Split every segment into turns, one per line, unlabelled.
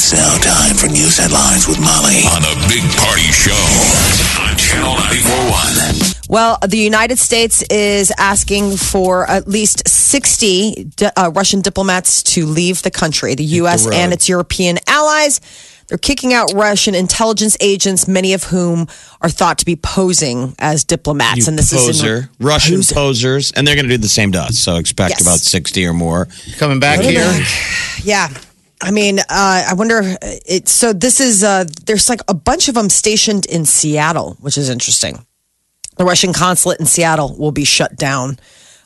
It's now time for news headlines with Molly on a big party show on Channel 941.
Well, the United States is asking for at least 60 uh, Russian diplomats to leave the country. The U.S.
road.
and its European allies. They're kicking out Russian intelligence agents, many of whom are thought to be posing as diplomats.
You
and this is
poser,
in,
Russian
Poser.
posers, and they're going to do the same to us. So expect
Yes.
about sixty or more.
Coming back here.
Yeah. I mean, uh, I wonder. It, so this is uh, there's like a bunch of them stationed in Seattle, which is interesting. The Russian consulate in Seattle will be shut down.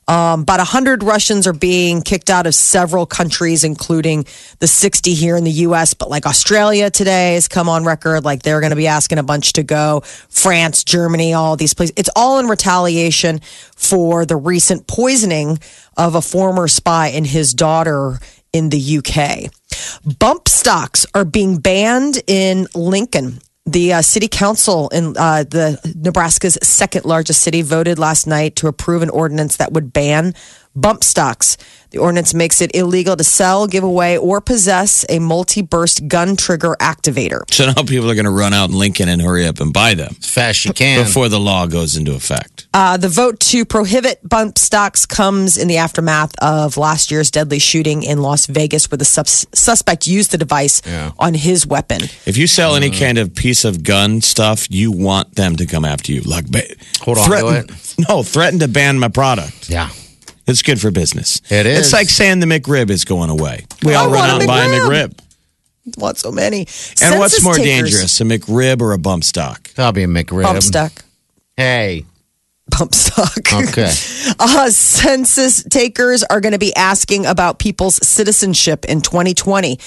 Um, about 100 Russians are being kicked out of several countries, including the 60 here in the U.S. But like Australia today has come on record, like they're going to be asking a bunch to go. France, Germany, all these places. It's all in retaliation for the recent poisoning of a former spy and his daughter in the UK. Bump stocks are being banned in Lincoln. The uh, city council in uh, the Nebraska's second largest city voted last night to approve an ordinance that would ban bump stocks. The ordinance makes it illegal to sell, give away, or possess a multi-burst gun trigger activator.
So now people are going to run out in Lincoln and hurry up and buy them
As fast as you can.
before the law goes into effect.
Uh, the vote to prohibit bump stocks comes in the aftermath of last year's deadly shooting in Las Vegas, where the sus- suspect used the device on his weapon.
If you sell any kind of piece of gun stuff, you want them to come after you. Like, ba-
Hold on to
threaten, No, threaten to ban my product.
yeah.
It's good for business.
It is.
It's like saying the McRib is going away. We
I
all run out and buy a
McRib.
McRib.
Want so many?
And what's more
takers-
dangerous, a McRib or a bump stock?
That'll be a McRib.
Bump stock.
Hey.
Bump stock.
Okay.
Uh, census takers are going to be asking about people's citizenship in 2020.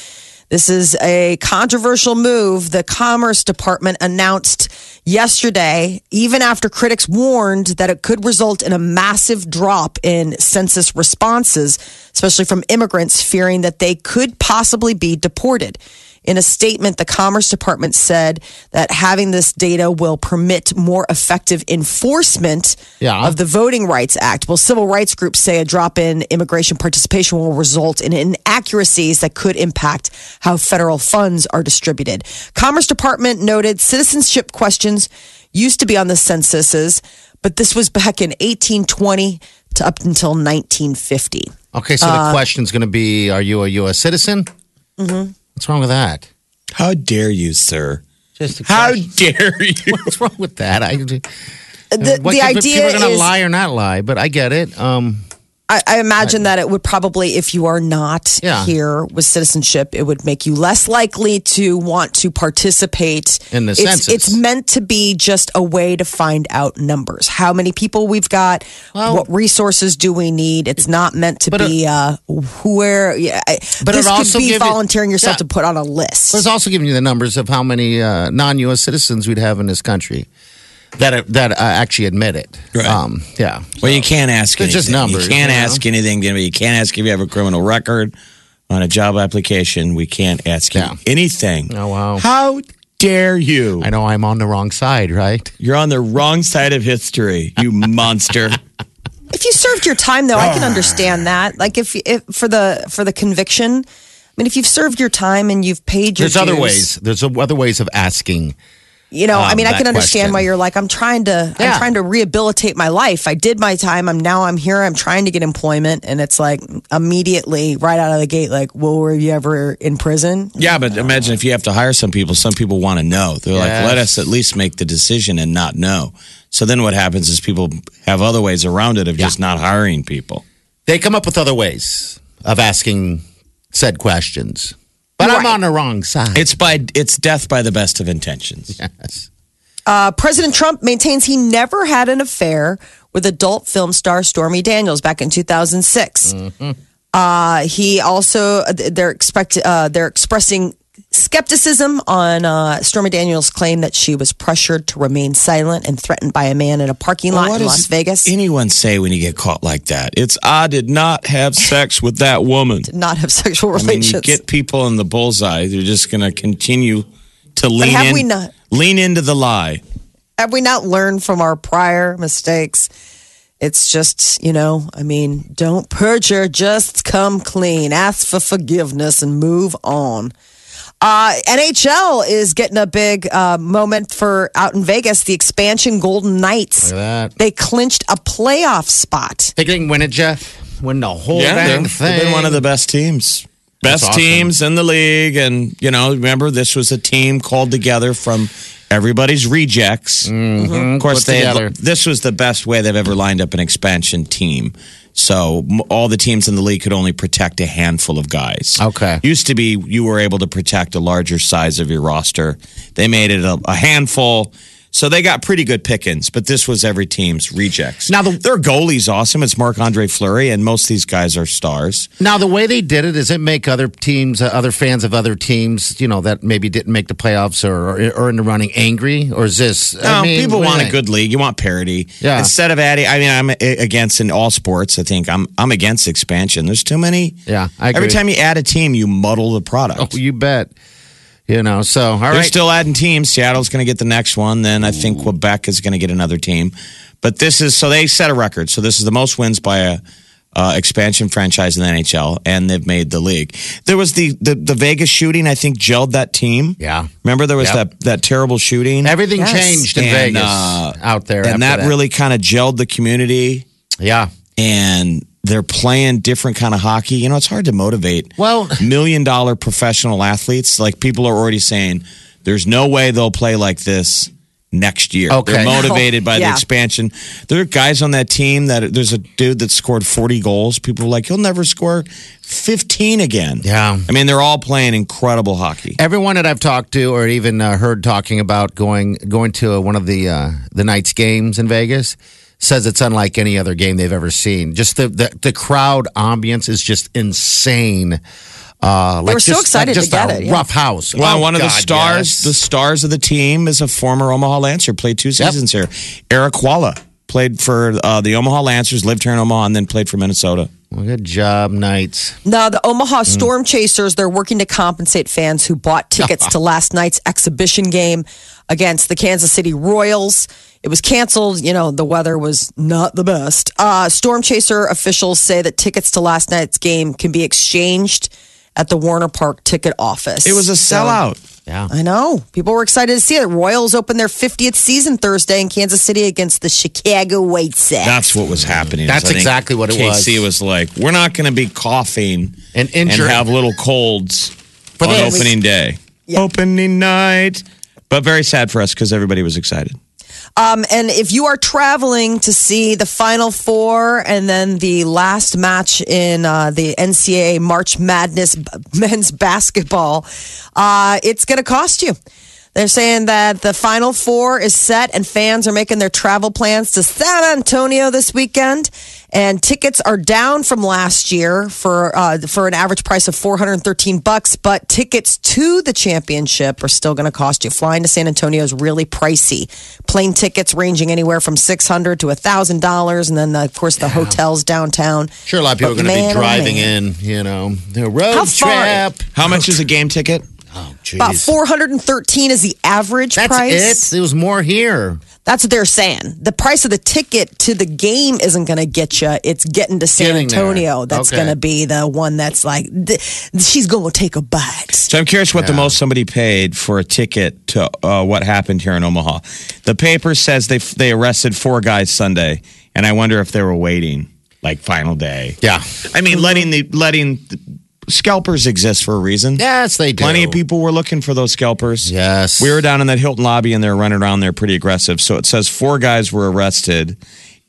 This is a controversial move. The Commerce Department announced yesterday, even after critics warned that it could result in a massive drop in census responses, especially from immigrants fearing that they could possibly be deported. In a statement, the Commerce Department said that having this data will permit more effective enforcement
Yeah.
of the Voting Rights Act. Well, civil rights groups say a drop in immigration participation will result in inaccuracies that could impact how federal funds are distributed. Commerce Department noted citizenship questions used to be on the censuses, but this was back in 1820 to up until 1950.
Okay, so
Uh,
question is going to be Are you a U.S. citizen? Mm-hmm. What's wrong with that?
How dare you, sir?
Just
How dare you?
What's wrong with that? I,
The,
what
the idea
people are going to lie or not lie, but I get it. Um,
I, I imagine that it would probably, if you are not
Yeah.
here with citizenship, it would make you less likely to want to participate
In the
it's,
census.
It's meant to be just a way to find out numbers, how many people we've got,
Well-
what resources do we need. It's not meant to
But
be uh, where. Yeah, I-
But
this
it
could
also
be
give you-
volunteering yourself
Yeah.
to put on a list.
But it's also giving you the numbers of how many uh, non-U.S. citizens we'd have in this country that that uh, actually admit it.
Right.
Um, yeah.
Well, you can't ask
They're
anything.
just numbers,
You can't
you know?
ask anything. You can't ask if you have a criminal record on a job application. We can't ask you anything.
Oh, wow.
How dare you?
I know I'm on the wrong side, right?
You're on the wrong side of history, you monster.
If you served your time, though, I can understand that. Like if, if for the for the conviction, I mean, if you've served your time and you've paid your
There's other ways. There's other ways of asking.
You know, I
um,
mean, I can understand
question.
why you're like, I'm trying to,
Yeah.
I'm trying to rehabilitate my life. I did my time. I'm now I'm here. I'm trying to get employment, and it's like immediately right out of the gate, like, well, were you ever in prison?
Yeah, but imagine if you have to hire some people, some people want to know. They're like, let us at least make the decision and not know. So then what happens is people have other ways around it of just not hiring people.
They come up with other ways of asking said questions. But I'm on the wrong side.
It's by it's death by the best of intentions.
yes.
Uh, President Trump maintains he never had an affair with adult film star Stormy Daniels back in 2006. Uh, he also they're expect uh, they're expressing skepticism on uh, Stormy Daniels' claim that she was pressured to remain silent and threatened by a man in a parking lot in Las Vegas.
Anyone say when you get caught like that? It's I did not have sex with that woman.
did not have sexual relations.
I mean, you get people in the bullseye. They're just going to continue to lean
have
in,
we not-
lean into the lie.
have we not learned from our prior mistakes? It's just, you know, I mean, don't perjure, just come clean, ask for forgiveness and move on. Uh, NHL is getting a big uh, moment for out in Vegas. The expansion Golden Knights.
Look at that.
They clinched a playoff spot.
Think they can win it, Jeff? Win the whole
Yeah,
dang
they're,
thing.
they've been one of the best teams.
That's
Best
awesome.
teams in the league. And, you know, remember, this was a team called together from everybody's rejects. Of course,
Put
they had-
together.
this was the best way they've ever lined up an expansion team. So all the teams in the league could only protect a handful of guys.
Okay.
Used to be you were able to protect a larger size of your roster. They made it a, a handful. So they got pretty good pickings, but this was every team's rejects.
Now the-
their goalie's awesome. It's Marc Andre Fleury, and most of these guys are stars.
Now, the way they did it is it make other teams, uh, other fans of other teams, you know, that maybe didn't make the playoffs or, or, or in the running angry? Or is this?
No,
I mean,
people
what do you
want a good league. You want parity.
Yeah.
Instead of adding, I mean, I'm against in all sports. I think I'm I'm against expansion. There's too many.
Yeah, I agree.
Every time you add a team, you muddle the product.
Oh, you bet. You know, so, all
They're
right.
still adding teams. Seattle's going to get the next one. Then I think Quebec is going to get another team. But this is so they set a record. So this is the most wins by a uh, expansion franchise in the NHL, and they've made the league. There was the the, the Vegas shooting. I think gelled that team.
Yeah.
Remember there was
Yep.
that that terrible shooting.
Everything
Yes.
changed in
And,
Vegas
uh,
out there.
and
after
that, really kind of gelled the community.
yeah.
and they're playing different kind of hockey. You know, it's hard to motivate
Well-
million dollar professional athletes. Like people are already saying, there's no way they'll play like this next year.
Okay.
They're motivated by the expansion. There are guys on that team that there's a dude that scored 40 goals. People are like, he'll never score 15 again.
Yeah.
I mean, they're all playing incredible hockey.
Everyone that I've talked to or even uh, heard talking about going going to uh, one of the uh, the Knights games in Vegas says it's unlike any other game they've ever seen. Just the the, the crowd ambience is just insane. Uh, like
were so
just,
excited
like just
to get
a
it, yeah.
rough house.
Well,
Oh,
one of the stars,
yes.
the stars of the team is a former Omaha Lancer, played two seasons here. Erik Haula played for uh, the Omaha Lancers, lived here in Omaha, and then played for Minnesota.
Well, good job, Knights.
Now, the Omaha Storm Chasers, they're working to compensate fans who bought tickets to last night's exhibition game against the Kansas City Royals. It was canceled. You know, the weather was not the best. Uh, Storm Chaser officials say that tickets to last night's game can be exchanged at the Werner Park ticket office.
It was a
So-
sellout.
Yeah.
I know. People were excited to see it. Royals opened their 50th season Thursday in Kansas City against the Chicago White Sox.
That's what was happening.
That's exactly what it was.
KC was like, we're not going to be coughing
And injured.
have little colds
For
on
this.
opening day.
Yeah.
Opening night. But very sad for us because everybody was excited.
Um, and if you are traveling to see the Final Four and then the last match in uh, the NCAA March Madness men's basketball, uh, it's going to cost you. They're saying that the Final Four is set and fans are making their travel plans to San Antonio this weekend. And tickets are down from last year for uh, for an average price of 413 bucks, but tickets to the championship are still going to cost you. Flying to San Antonio is really pricey. Plane tickets ranging anywhere from 600 to $1,000 and then the, of course the hotels downtown.
Sure, a lot of people are going to be
oh,
driving
man.
in. You know, the road
How far-
trip.
How much is a game ticket?
Oh, jeez.
About 413 is the average
That's
price.
it. There was more here.
That's what they're saying. The price of the ticket to the game isn't going to get you. It's getting to San
Getting there.
Antonio. That's
Okay.
going to be the one that's like, th- she's going to take a bite.
So I'm curious what the most somebody paid for a ticket to uh, what happened here in Omaha. The paper says they they arrested four guys Sunday, and I wonder if they were waiting like final day.
Yeah.
I mean, letting the letting scalpers exist for a reason.
Yes, they do.
Plenty of people were looking for those scalpers.
Yes.
We were down in that Hilton lobby and they're running around there pretty aggressive. So it says four guys were arrested,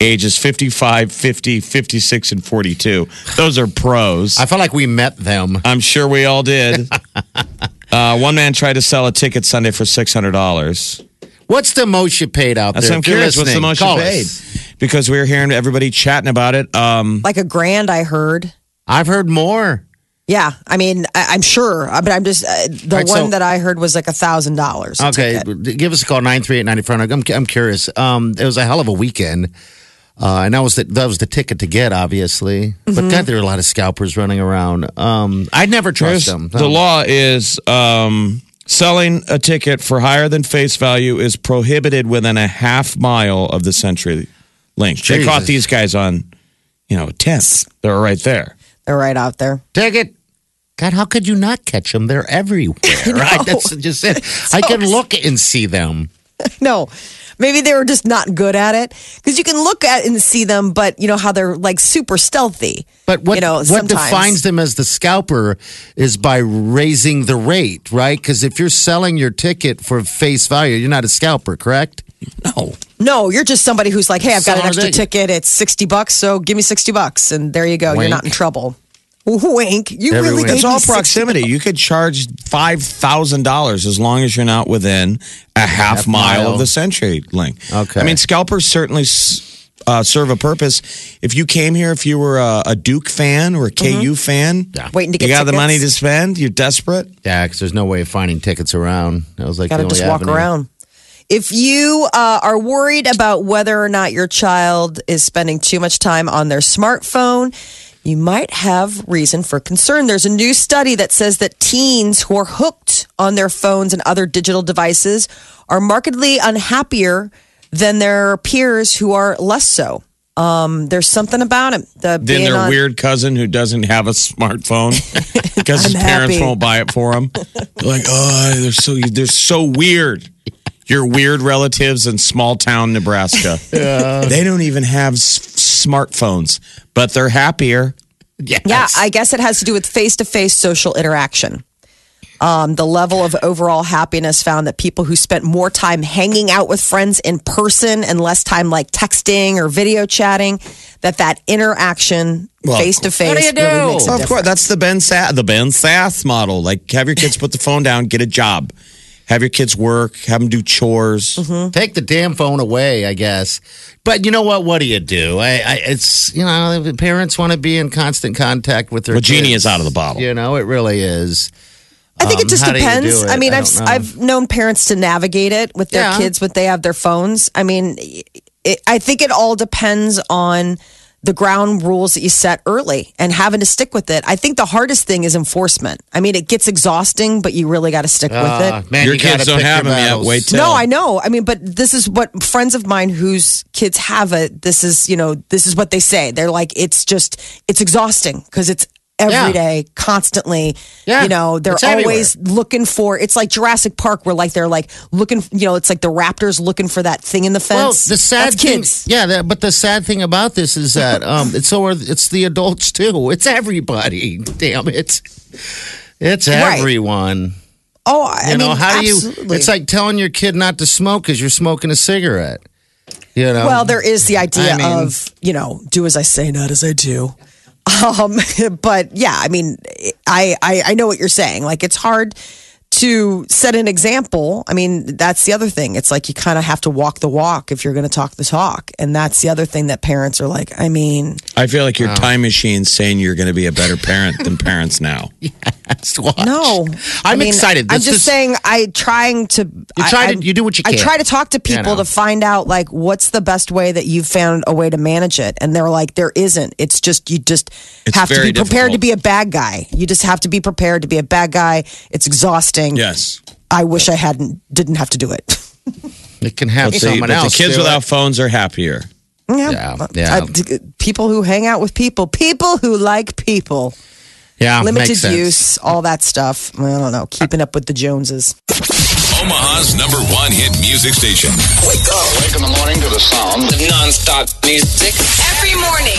ages 55, 50, 56, and 42. Those are pros.
I felt like we met them.
I'm sure we all did. uh, one man tried to sell a ticket Sunday for $600.
What's the most you paid out
That's
there?
what I'm curious. What's the
listening,
most you paid?
us.
Because we were hearing everybody chatting about it. Um,
Like a grand, I heard.
I've heard more.
Yeah, I mean, I, I'm sure, uh, but I'm just uh, the
right,
one
so-
that I heard was like a thousand dollars.
Okay, give us a call nine three eight ninety front. I'm I'm curious. Um, it was a hell of a weekend, uh, and that was the that was the ticket to get, obviously. But God, there are a lot of scalpers running around. Um, I'd never trust
Here's-
them.
The law is um, selling a ticket for higher than face value is prohibited within a half mile of the Century Link. They caught these guys on, you know, tenths. They're right there.
They're right out there.
ticket. God, how could you not catch them? They're everywhere, right? That's just it. I can look and see them.
No, maybe they were just not good at it because you can look at and see them, but you know how they're like super stealthy.
But what
you know,
what
sometimes-
defines them as the scalper is by raising the rate, right? Because if you're selling your ticket for face value, you're not a scalper, correct?
No.
No, you're just somebody who's like, hey, I've got an extra
ticket.
ticket. It's sixty bucks, so give me sixty bucks, and there you go. You're not in trouble. Wink. You
Every
really
wink.
gave
It's all proximity. You could charge five thousand dollars as long as you're not within a half,
Half
mile,
mile.
of the Century Link.
Okay.
I mean, scalpers certainly uh, serve a purpose. If you came here, if you were a, a Duke fan or a KU fan, yeah.
Waiting to get
you got the money to spend. You're desperate.
Yeah, because there's no way of finding tickets around. That was like
Got to just walk
avenue.
around. If you uh, are worried about whether or not your child is spending too much time on their smartphone, you might have reason for concern. There's a new study that says that teens who are hooked on their phones and other digital devices are markedly unhappier than their peers who are less so. Um, there's something about it. The
Then their
on-
weird cousin who doesn't have a smartphone because his parents
happy.
won't buy it for him. They're like, oh, they're so they're so weird. Your weird relatives in small town Nebraska. Yeah. They don't even have s- smartphones, but they're happier.
Yes.
Yeah, I guess it has to do with face to face social interaction. Um, the level of overall happiness found that people who spent more time hanging out with friends in person and less time like texting or video chatting, that that interaction face to
what do you
face
do?
really makes a
Of
difference.
course, that's the Ben Sa- the Ben Sasse model. Like, have your kids put the phone down, get a job, have your kids work, have them do chores.
Take the damn phone away, I guess. But you know what? What do you do? I, I it's you know, parents want to be in constant contact with their.
Well, genie
kids.
is out of the bottle.
You know, it really is.
I think
Um,
it just
how
depends.
it?
I mean,
I
I've
know.
I've known parents to navigate it with their
Yeah.
kids when they have their phones. I mean, it, I think it all depends on the ground rules that you set early and having to stick with it. I think the hardest thing is enforcement. I mean, it gets exhausting, but you really got to stick with
Uh,
it.
man,
Your
you
kids don't have
your
them yet.
battles.
Wait till
No, I know. I mean, but this is what friends of mine whose kids have it. This is, you know, this is what they say. They're like, it's just, it's exhausting because it's every
Yeah.
day, constantly.
Yeah,
You know, they're
it's
always looking for. It's like Jurassic Park, where like they're like looking. You know, it's like the raptors looking for that thing in the
Well,
fence.
the sad
That's
thing,
kids.
yeah. That, but the sad thing about this is that um, it's so it's the adults too. It's everybody. Damn it, it's
Right.
everyone.
Oh, I
You know
mean,
how do you? It's like telling your kid not to smoke because you're smoking a cigarette. You know.
Well, there is the idea
I mean-
of you know, do as I say, not as I do. Um, but yeah, I mean, I, I I know what you're saying. Like, it's hard to set an example. I mean, that's the other thing. It's like you kind of have to walk the walk if you're going to talk the talk, and that's the other thing that parents are like. I mean,
I feel like your time machine's saying you're going to be a better parent than parents now.
Just watch.
no,
I'm
I mean,
excited.
I'm just
is-
saying. I trying to.
You
I-
try to-
I'm-
you do what you
I
can.
try to talk to
You
people
know.
to find out like what's the best way that you've found a way to manage it, and they're like, there isn't. It's just you just
It's
have to be prepared to be a bad guy. You just have to be prepared to be a bad guy. It's exhausting.
Yes.
I wish I hadn't didn't have to do it.
It can have
But the,
someone
but the
else.
kids
do
without
it.
phones are happier.
Yeah, yeah.
Uh, I- d- uh, people who hang out with people, people who like people,
yeah,
limited
makes sense.
use, all that stuff. I don't know. Keeping up with the Joneses.
Omaha's number one hit music station.
Wake up. Wake in the morning to the sound of non-stop music.
Every morning,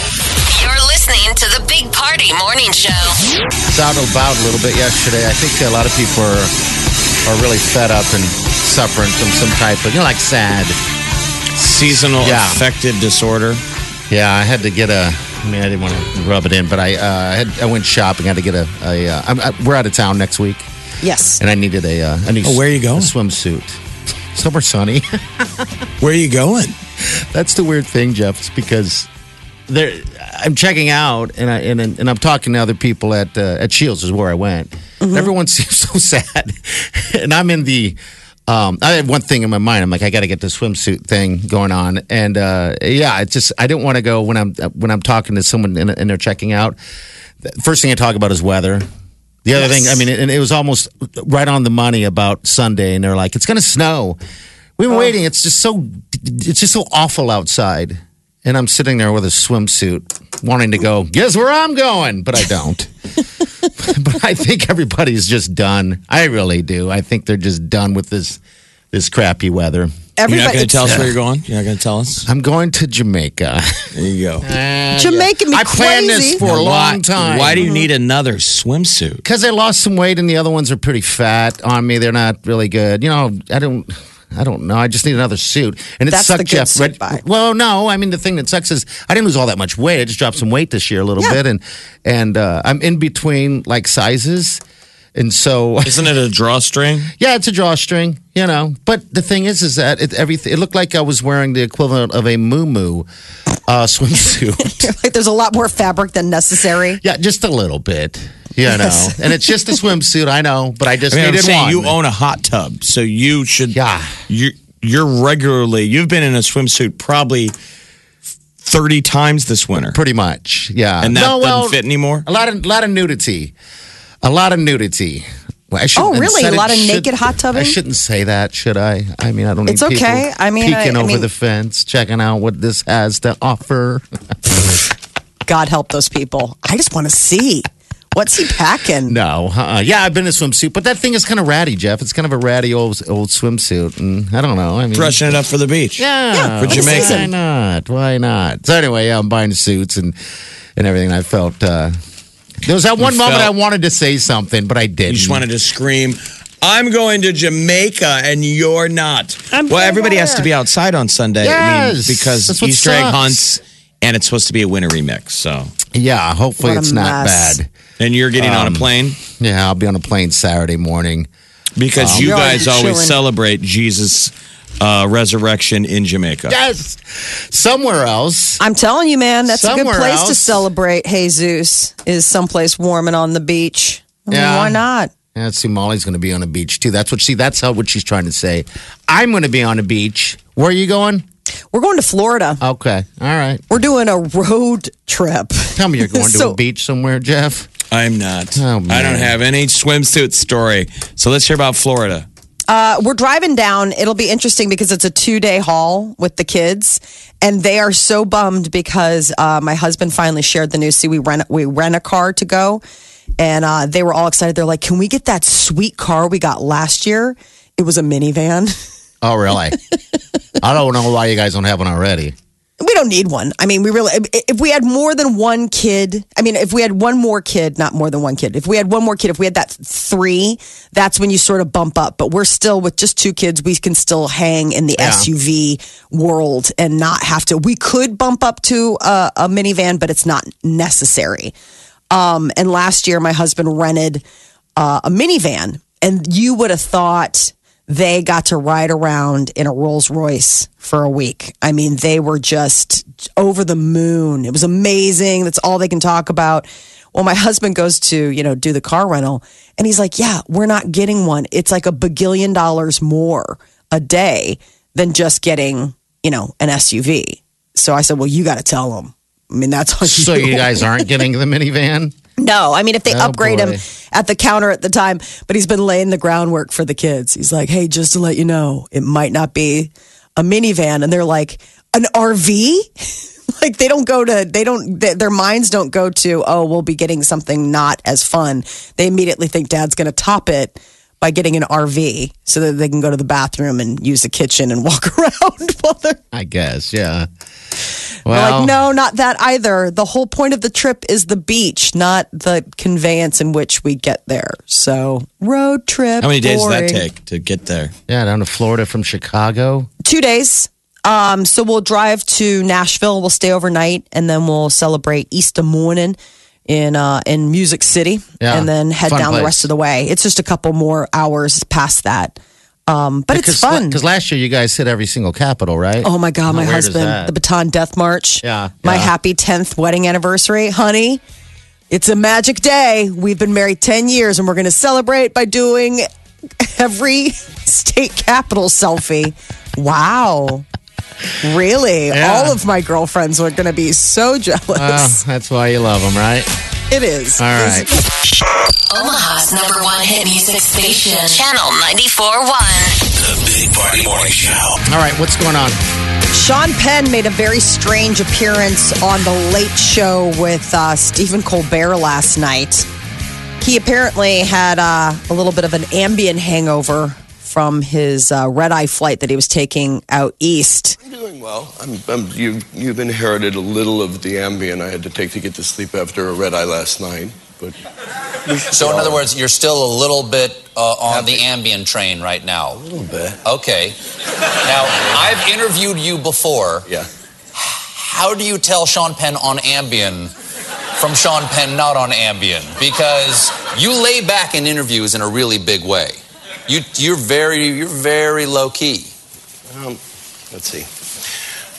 you're listening to the Big Party Morning Show.
It's out and about a little bit yesterday. I think a lot of people are are really fed up and suffering from some type of you know like sad.
Seasonal
Yeah.
affective disorder.
Yeah, I had to get a. I mean, I didn't want to rub it in, but I uh, had I went shopping. I had to get a. a uh, I'm, I, we're out of town next week,
Yes.
and I needed a uh, a new.
Oh, where are you going?
A swimsuit. Somewhere sunny.
Where are you going?
That's the weird thing, Jeff. It's because there. I'm checking out, and I and, and I'm talking to other people at uh, at Scheels is where I went. Everyone seems so sad, and I'm in the. Um, I had one thing in my mind. I'm like, I got to get the swimsuit thing going on, and uh, yeah, it's just I didn't want to go when I'm when I'm talking to someone and, and they're checking out. First thing I talk about is weather. The other thing, I mean, and it was almost right on the money about Sunday, and they're like, "It's going to snow." We've been waiting. It's just so, it's just so awful outside, and I'm sitting there with a swimsuit, wanting to go. Guess where I'm going, but I don't. but I think everybody's just done. I really do. I think they're just done with this this crappy weather.
You're not
Everybody,
going to tell us where you're going? You're not going to tell us?
I'm going to Jamaica.
There you go.
Jamaica me
I planned this
crazy.
for a
why,
long time.
Why do you need another swimsuit?
Because I lost some weight and the other ones are pretty fat on me. They're not really good. You know, I don't. I don't know. I just need another suit, and it
That's
sucked.
the good
Jeff.
suit
Red-
buy.
well, no. I mean, the thing that sucks is I didn't lose all that much weight. I just dropped some weight this year a little
Yeah.
bit, and and uh, I'm in between like sizes, and so
Isn't it a drawstring?
yeah, it's a drawstring, you know. But the thing is, is that it everything. It looked like I was wearing the equivalent of a moo uh, swimsuit.
like there's a lot more fabric than necessary.
yeah, just a little bit, you know. And it's just a swimsuit, I know, but I just
I mean, I'm
needed
saying
one.
you own a hot tub, so you should.
Yeah.
You you're regularly. You've been in a swimsuit probably thirty times this winter,
Pretty much, yeah.
and that
No, well,
doesn't fit anymore.
A lot of lot of nudity, a lot of nudity. Well, I
Oh, really? A lot of
Should-
naked hot tubbing?
I shouldn't say that, should I? I mean, I don't. Need
It's okay. I mean, I-
peeking
I
over
mean-
the fence, checking out what this has to offer.
God help those people. I just want to see what's he packing.
No, uh-uh. yeah, I've been in a swimsuit, but that thing is kind of ratty, Jeff. It's kind of a ratty old old swimsuit, and I don't know. I mean,
Brushing it up for the beach.
Yeah,
Yeah,
for Jamaica.
Why not? Why not? So anyway, yeah, I'm buying suits and and everything. I felt uh, there was that one
You
moment I wanted to say something, but I didn't.
You just wanted to scream, "I'm going to Jamaica and you're not."
I'm
well,
going
everybody has to be outside on Sunday. I mean, because
that's what
Easter egg
sucks.
hunts, and it's supposed to be a winter remix. So,
Yeah, hopefully
What a
it's not
mess.
bad.
And you're getting on a plane
Yeah, I'll be on a plane Saturday morning.
because you
You're
guys always
chilling.
celebrate Jesus' uh, resurrection in Jamaica.
Yes, somewhere else.
I'm telling you, man, that's a good place to celebrate Jesus is someplace warm and on the beach. I mean,
Yeah.
why not?
Yeah, see, Molly's going to be on a beach too. That's what she. That's how what she's trying to say. I'm going to be on a beach. Where are you going?
We're going to Florida.
Okay, all right.
We're doing a road trip.
Tell me you're going to a beach somewhere, Jeff.
I'm not.
Oh,
I don't have any swimsuit story. So let's hear about Florida.
Uh, we're driving down. It'll be interesting because it's a two day haul with the kids, and they are so bummed because uh, my husband finally shared the news. See, we rent we rent a car to go, and uh, they were all excited. They're like, "Can we get that sweet car we got last year? It was a minivan."
Oh, really? I don't know why you guys don't have one already.
We don't need one. I mean, we really, if we had more than one kid, I mean, if we had one more kid, not more than one kid, if we had one more kid, if we had that three, that's when you sort of bump up. But we're still with just two kids, we can still hang in the
Yeah.
SUV world and not have to. We could bump up to a, a minivan, but it's not necessary. Um, and last year, my husband rented uh, a minivan, and you would have thought they got to ride around in a Rolls Royce for a week. I mean, they were just over the moon. It was amazing. That's all they can talk about. Well, my husband goes to, you know, do the car rental and he's like, yeah, we're not getting one. It's like a bagillion dollars more a day than just getting, you know, an SUV. So I said, well, you got to tell them. I mean, that's on
So you guys aren't getting the minivan?
No, I mean if they
Oh,
upgrade him at the counter at the time, but he's been laying the groundwork for the kids. He's like, "Hey, just to let you know, it might not be a minivan." And they're like, "An RV?" like they don't go to they don't they, their minds don't go to, "Oh, we'll be getting something not as fun." They immediately think dad's going to top it by getting an RV so that they can go to the bathroom and use the kitchen and walk around while they're
I guess, yeah. Well,
like, no, not that either. The whole point of the trip is the beach, not the conveyance in which we get there. So, road trip.
How many days does that
boring.
take to get there?
yeah, down to Florida from Chicago.
Two days. Um, so we'll drive to Nashville. We'll stay overnight, and then we'll celebrate Easter morning in uh, in Music City,
Yeah,
and then head
fun
down the rest of the way. It's just a couple more hours past that. Um, but it's fun.
Because last year you guys hit every single capital, right?
Oh my God,
How
my husband, the Bataan Death March.
Yeah,
My
yeah.
happy 10th wedding anniversary. Honey, it's a magic day. We've been married 10 years and we're going to celebrate by doing every state capital selfie. Wow. Really?
Yeah.
All of my girlfriends are going to be so jealous.
Well, that's why you love them, right?
it is.
All right.
Omaha's number one hit music station. Channel 94.1.
The Big Party Morning Show.
All right, what's going on?
Sean Penn made a very strange appearance on The Late Show with uh, Stephen Colbert last night. He apparently had uh, a little bit of an Ambien hangover from his uh, red eye flight that he was taking out east.
I'm doing well. I'm, I'm, you've, you've inherited a little of the Ambien I had to take to get to sleep after a red eye last night. But
So, in other words, you're still a little bit uh, on the Ambien train right now.
a little bit.
Okay. Now, I've interviewed you before.
Yeah.
How do you tell Sean Penn on Ambien from Sean Penn not on Ambien? Because you lay back in interviews in a really big way. You, you're very, you're very low key.
Um, let's see.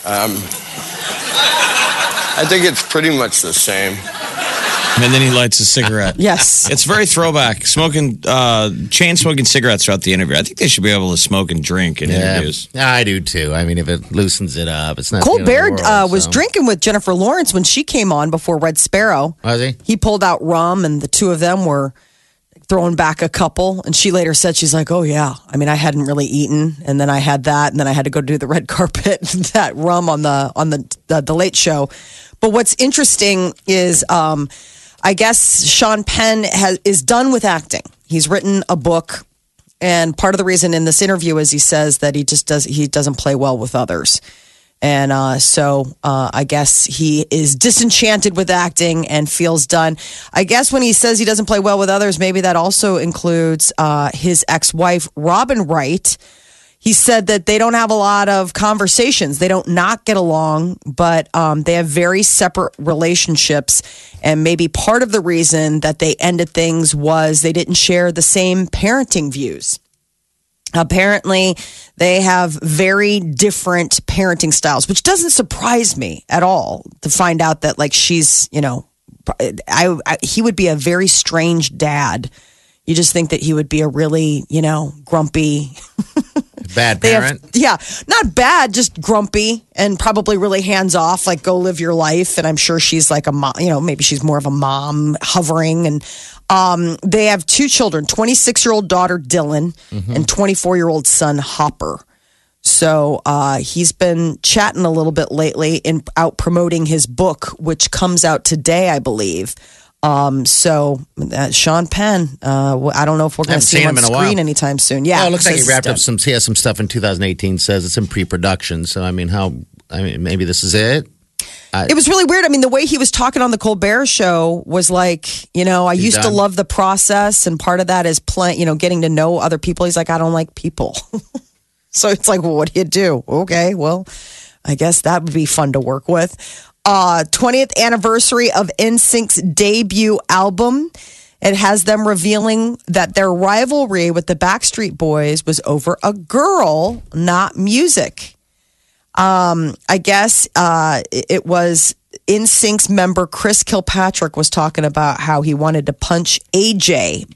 Um, I think it's pretty much the same.
And then he lights a cigarette.
Yes.
It's very throwback. Smoking, uh, chain smoking cigarettes throughout the interview. I think they should be able to smoke and drink in interviews.
Yeah, I do too. I mean, if it loosens it up, it's not. the end the
Colbert
world,
uh, was
so.
drinking with Jennifer Lawrence when she came on before Red Sparrow.
Was he?
He pulled out rum, and the two of them were throwing back a couple. And she later said, "She's like, oh yeah. I mean, I hadn't really eaten, and then I had that, and then I had to go do the red carpet, that rum on the on the the, the Late Show." But what's interesting is, um, I guess Sean Penn has is done with acting. He's written a book. And part of the reason in this interview is he says that he just does he doesn't play well with others. And uh, so uh, I guess he is disenchanted with acting and feels done. I guess when he says he doesn't play well with others, maybe that also includes uh, his ex wife, Robin Wright. He said that they don't have a lot of conversations. They don't not get along, but um, they have very separate relationships. And maybe part of the reason that they ended things was they didn't share the same parenting views. Apparently, they have very different parenting styles, which doesn't surprise me at all to find out that, like, she's, you know, I, I he would be a very strange dad. You just think that he would be a really, you know, grumpy.
Bad parent.
have, yeah, not bad, just grumpy and probably really hands off. Like, go live your life. And I'm sure she's like a mom. You know, maybe she's more of a mom, hovering. And um, they have two children: 26 year old daughter Dylan and 24 year old son Hopper. So uh, he's been chatting a little bit lately and out promoting his book, which comes out today, I believe. Um, so uh, Sean Penn, uh, I don't know if we're going to see him on
him in a while.
screen anytime soon. Yeah,
oh, it looks like he wrapped up some. He has some stuff in 2018. Says it's in pre-production. So I mean, how? I mean, maybe this is it.
It was really weird. I mean, the way he was talking on the Colbert show was like, you know, I used to love the process, and part of that is playing, you know, getting to know other people. He's like, I don't like people. so it's like, well, what do you do? Okay, well, I guess that would be fun to work with. Uh, 20th anniversary of NSYNC's debut album. It has them revealing that their rivalry with the Backstreet Boys was over a girl, not music. Um, I guess uh, it it was NSYNC's member Chris Kirkpatrick was talking about how he wanted to punch AJ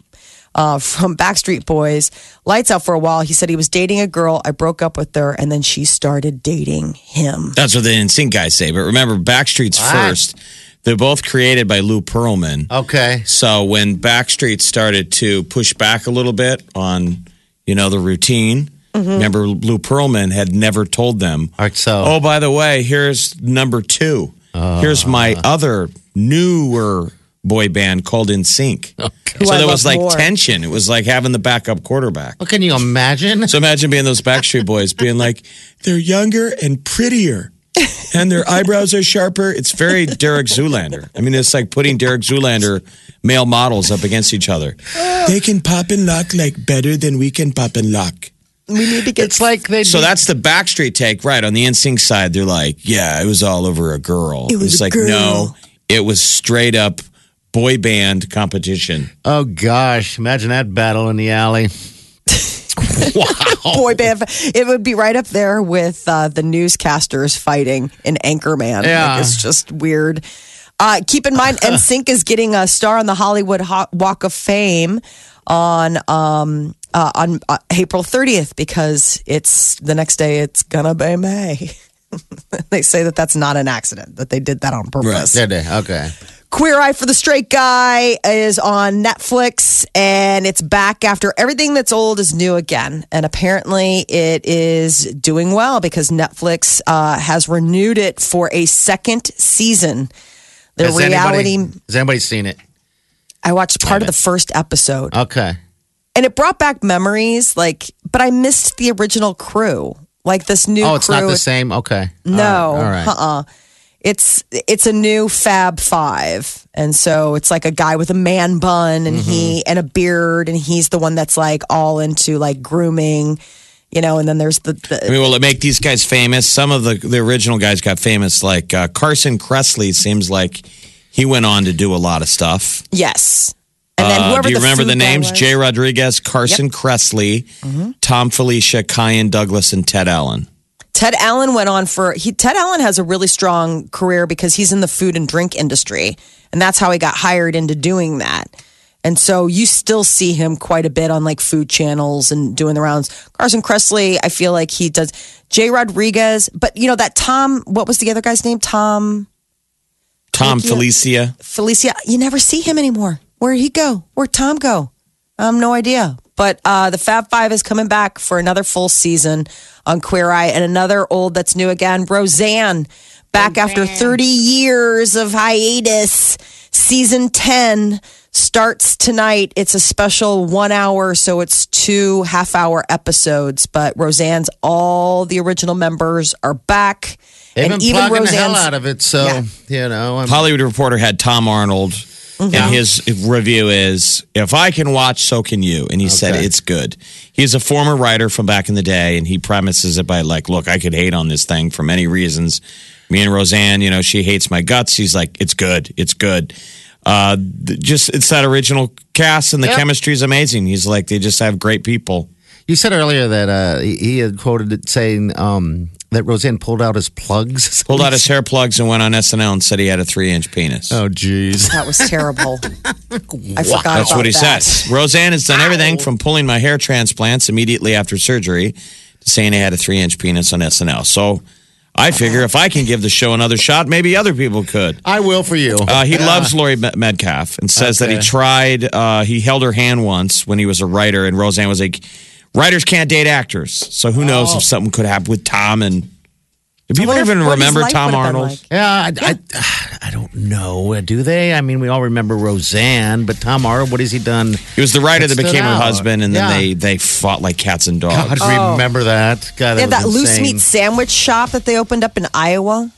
uh, from Backstreet Boys. Lights out for a while. He said he was dating a girl. I broke up with her, and then she started dating him.
That's what the NSYNC guys say. But remember, Backstreet's
What?
first. They're both created by Lou Pearlman.
Okay.
So when Backstreet started to push back a little bit on, you know, the routine, Mm-hmm. remember Lou Pearlman had never told them,
So.
oh, by the way, here's number two. Here's my uh. other newer boy band called NSYNC.
Who
So
I
there was like
more.
tension. It was like having the backup quarterback.
Well, can you imagine?
So imagine being those Backstreet Boys being like, they're younger and prettier. And their eyebrows are sharper. It's very Derek Zoolander. I mean, it's like putting Derek Zoolander male models up against each other. Oh. They can pop and lock like better than we can pop and lock.
We need to get.
It's like they.
So that's the Backstreet take, right? On the NSYNC side, they're like, yeah, it was all over a girl.
It was
it's
a
like,
girl.
no, it was straight up boy band competition.
Oh gosh! Imagine that battle in the alley. wow.
boy band. It would be right up there with uh, the newscasters fighting in Anchorman.
Yeah.
Like, it's just weird. Uh, keep in mind, NSYNC is getting a star on the Hollywood Walk of Fame on um, uh, on uh, April 30th because it's the next day. It's gonna be May. they say that that's not an accident; that they did that on purpose.
Did they? Okay.
Queer Eye for the Straight Guy is on Netflix and it's back after everything that's old is new again. And apparently it is doing well because Netflix uh, has renewed it for a second season. The
Has
reality,
Anybody, has anybody seen it?
I watched part of the first episode
Okay.
and it brought back memories, like, but I missed the original crew. Like this new crew.
Oh, it's
crew.
not the same. Okay.
No,
All right. All right.
uh-uh. It's it's a new Fab Five, and so it's like a guy with a man bun and he and a beard, and he's the one that's like all into like grooming, you know. And then there's the, the
I mean, will it make these guys famous? Some of the the original guys got famous, like uh, Carson Kressley. Seems like he went on to do a lot of stuff.
yes, and then
Uh,
whoever
do you
the
remember the names?
was.
Jay Rodriguez, Carson Kressley, Tom Filicia, Kyan Douglas, and Ted Allen.
Ted Allen went on for he. Ted Allen has a really strong career because he's in the food and drink industry, and that's how he got hired into doing that. And so you still see him quite a bit on like food channels and doing the rounds. Carson Kressley, I feel like he does. Jay Rodriguez, but you know that Tom. What was the other guy's name? Tom
Tom
Thank you.
Filicia.
Filicia. You never see him anymore. Where'd he go? Where'd Tom go? I have no idea. But uh, the Fab Five is coming back for another full season on Queer Eye, and another old that's new again, Roseanne, back after 30 years of hiatus. Season 10 starts tonight. It's a special one hour, so it's two half hour episodes. But Roseanne's all the original members are back.
They've
and
been
even
plugging the hell out of it. So,
Yeah.
you know. I'm,
Hollywood Reporter had Tom Arnold, and his review is If I can watch, so can you. And he said it's good. He's a former writer from back in the day, and he premises it by, like, look, I could hate on this thing for many reasons. Me and Roseanne, you know, she hates my guts. He's like, it's good. It's good. Uh, just, it's that original cast, and the
Yep.
chemistry is amazing. He's like, they just have great people.
You said earlier that uh, he he had quoted it saying um, that Roseanne pulled out his plugs.
Pulled out his hair plugs and went on SNL and said he had a three inch penis.
Oh, jeez.
That was terrible. I forgot
That's
about
what he
that.
says. Roseanne has done everything from pulling my hair transplants immediately after surgery to saying I had a three inch penis on SNL. So I figure if I can give the show another shot, maybe other people could.
I will for you.
Uh, he loves Laurie Met- Metcalf and says that he tried, uh, he held her hand once when he was a writer, and Roseanne was like, Writers can't date actors. So who knows if oh. something could happen with Tom and. Do people
wonder
even
what his
remember
life
Tom
would have been
Arnold?
like.
Yeah, I, I, I don't know. Uh, do they? I mean, we all remember Roseanne, but Tom Arnold, what has he done?
He was the writer that
Stood
became her
out.
husband, and then they, they fought like cats and dogs.
God, oh. remember that? God,
They
that
had that
was
loose
insane.
meat sandwich shop that they opened up in Iowa.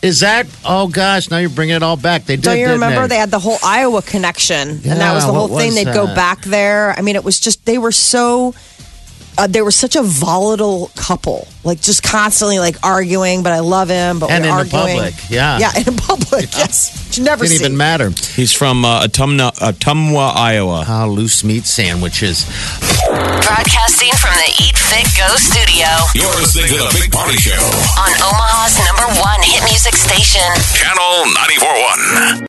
Is that? Oh gosh, now you're bringing it all back. They did.
Don't you
didn't
remember?
They?
They had the whole Iowa connection, and that
Yeah,
was the whole
what
thing.
was
They'd go
that?
back there. I mean, it was just they were so. Uh, they were such a volatile couple, like just constantly like arguing. But I love him. But
And
we're
in
arguing.
public, yeah.
yeah, in public, yes. You never
Didn't
see.
even matter.
He's from uh, Atumna, Ottumwa, Iowa.
Ah, loose meat sandwiches.
Broadcasting from the Eat Fit Go studio
You're listening to the Big Party Show.
on Omaha's number one hit music station.
Channel 94.1.